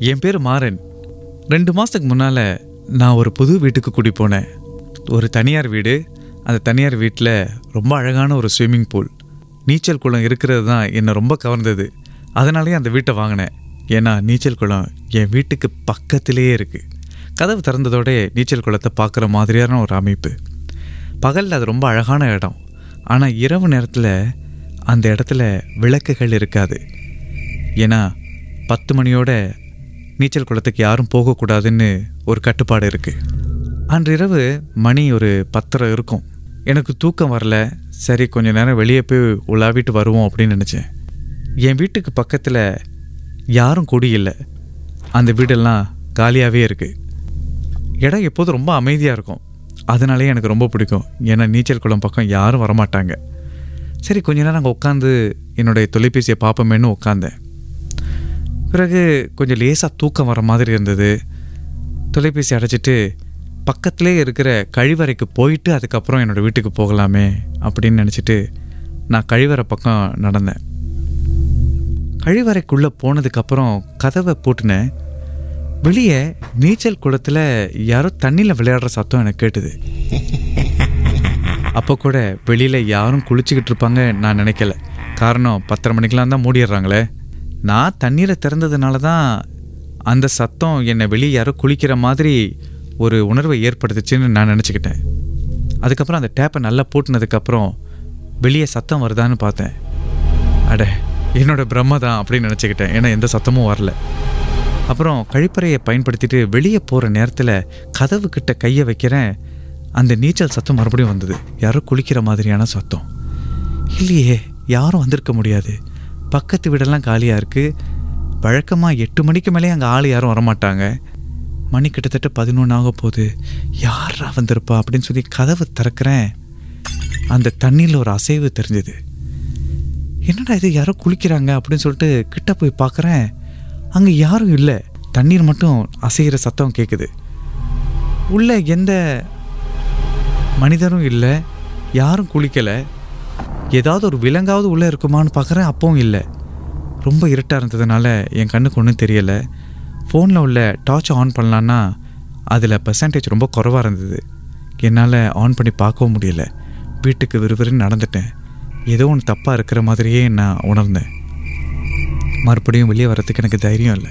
என் பேர் மாறன். ரெண்டு மாதத்துக்கு முன்னால் நான் ஒரு புது வீட்டுக்கு கூடி போனேன். ஒரு தனியார் வீடு. அந்த தனியார் வீட்டில் ரொம்ப அழகான ஒரு ஸ்விம்மிங் பூல் நீச்சல் குளம் இருக்கிறது தான் என்னை ரொம்ப கவர்ந்தது. அதனாலேயே அந்த வீட்டை வாங்கினேன். ஏன்னா நீச்சல் குளம் என் வீட்டுக்கு பக்கத்திலேயே இருக்குது கதவு திறந்ததோட நீச்சல் குளத்தை பார்க்குற மாதிரியான ஒரு அமைப்பு. பகலில் அது ரொம்ப அழகான இடம். ஆனால் இரவு நேரத்தில் அந்த இடத்துல விளக்குகள் இருக்காது. ஏன்னா பத்து மணியோட நீச்சல் குளத்துக்கு யாரும் போகக்கூடாதுன்னு ஒரு கட்டுப்பாடு இருக்குது அன்றிரவு மணி ஒரு பத்தரை இருக்கும். எனக்கு தூக்கம் வரல. சரி கொஞ்ச நேரம் வெளியே போய் உலாவிட்டு வருவோம் அப்படின்னு நினச்சேன். என் வீட்டுக்கு பக்கத்தில் யாரும் குடி இல்லை. அந்த வீடெல்லாம் காலியாகவே இருக்குது இடம் எப்போதும் ரொம்ப அமைதியாக இருக்கும். அதனாலே எனக்கு ரொம்ப பிடிக்கும். ஏன்னா நீச்சல் குளம் பக்கம் யாரும் வரமாட்டாங்க. சரி கொஞ்ச நேரம் அங்கே உட்காந்து என்னுடைய தொலைபேசியை பார்ப்போமேன்னு உட்காந்தேன். பிறகு கொஞ்சம் லேசாக தூக்கம் வர மாதிரி இருந்தது. தொலைபேசி அடைச்சிட்டு பக்கத்திலே இருக்கிற கழிவறைக்கு போயிட்டு அதுக்கப்புறம் என்னோடய வீட்டுக்கு போகலாமே அப்படின்னு நினச்சிட்டு நான் கழிவறை பக்கம் நடந்தேன். கழிவறைக்குள்ளே போனதுக்கப்புறம் கதவை பூட்டினேன். வெளியே நீச்சல் குளத்தில் யாரோ தண்ணியில் விளையாடுற சத்தம் எனக்கு கேட்டுது. அப்போ கூட வெளியில் யாரும் குளிச்சுக்கிட்டு இருப்பாங்க நான் நினைக்கல. காரணம் பத்தரை மணிக்கெலாம் தான் மூடிடுறாங்களே. நான் தண்ணீரை திறந்ததுனால தான் அந்த சத்தம் என்னை வெளியே யாரோ குளிக்கிற மாதிரி ஒரு உணர்வை ஏற்படுத்துச்சுன்னு நான் நினச்சிக்கிட்டேன். அதுக்கப்புறம் அந்த டேப்பை நல்லா பூட்டினதுக்கப்புறம் வெளியே சத்தம் வருதான்னு பார்த்தேன். அட என்னோட பிரம்ம தான் அப்படின்னு நினச்சிக்கிட்டேன். ஏன்னா எந்த சத்தமும் வரல. அப்புறம் கழிப்பறையை பயன்படுத்திட்டு வெளியே போகிற நேரத்தில் கதவு கிட்ட கையை வைக்கிறேன். அந்த நீச்சல் சத்தம் மறுபடியும் வந்தது. யாரோ குளிக்கிற மாதிரியான சத்தம். இல்லையே யாரும் வந்திருக்க முடியாது. பக்கத்து வீடெல்லாம் காலியாக இருக்குது வழக்கமாக எட்டு மணிக்கு மேலே அங்கே ஆள் யாரும் வரமாட்டாங்க. மணி கிட்டத்தட்ட பதினொன்று ஆக போகுது. யாரா வந்திருப்பா அப்படின்னு சொல்லி கதவை திறக்கிறேன். அந்த தண்ணியில் ஒரு அசைவு தெரிஞ்சது. என்னடா இது யாரோ குளிக்கிறாங்க அப்படின்னு சொல்லிட்டு கிட்ட போய் பார்க்குறேன். அங்கே யாரும் இல்லை. தண்ணீர் மட்டும் அசைகிற சத்தம் கேட்குது உள்ள எந்த மனிதரும் இல்லை. யாரும் குளிக்கலை. ஏதாவது ஒரு விலங்காவது உள்ளே இருக்குமான்னு பார்க்குறேன் அப்பவும் இல்லை. ரொம்ப இருட்டாக இருந்ததுனால என் கண்ணுக்கு ஒன்றும் தெரியலை. ஃபோனில் உள்ள டார்ச் ஆன் பண்ணலான்னா அதில் பர்சன்டேஜ் ரொம்ப குறைவாக இருந்தது. என்னால் ஆன் பண்ணி பார்க்கவும் முடியல. வீட்டுக்கு விறுவிறுன்னு நடந்துட்டேன். ஏதோ ஒன்று தப்பாக இருக்கிற மாதிரியே நான் உணர்ந்தேன். மறுபடியும் வெளியே வரத்துக்கு எனக்கு தைரியம் இல்லை.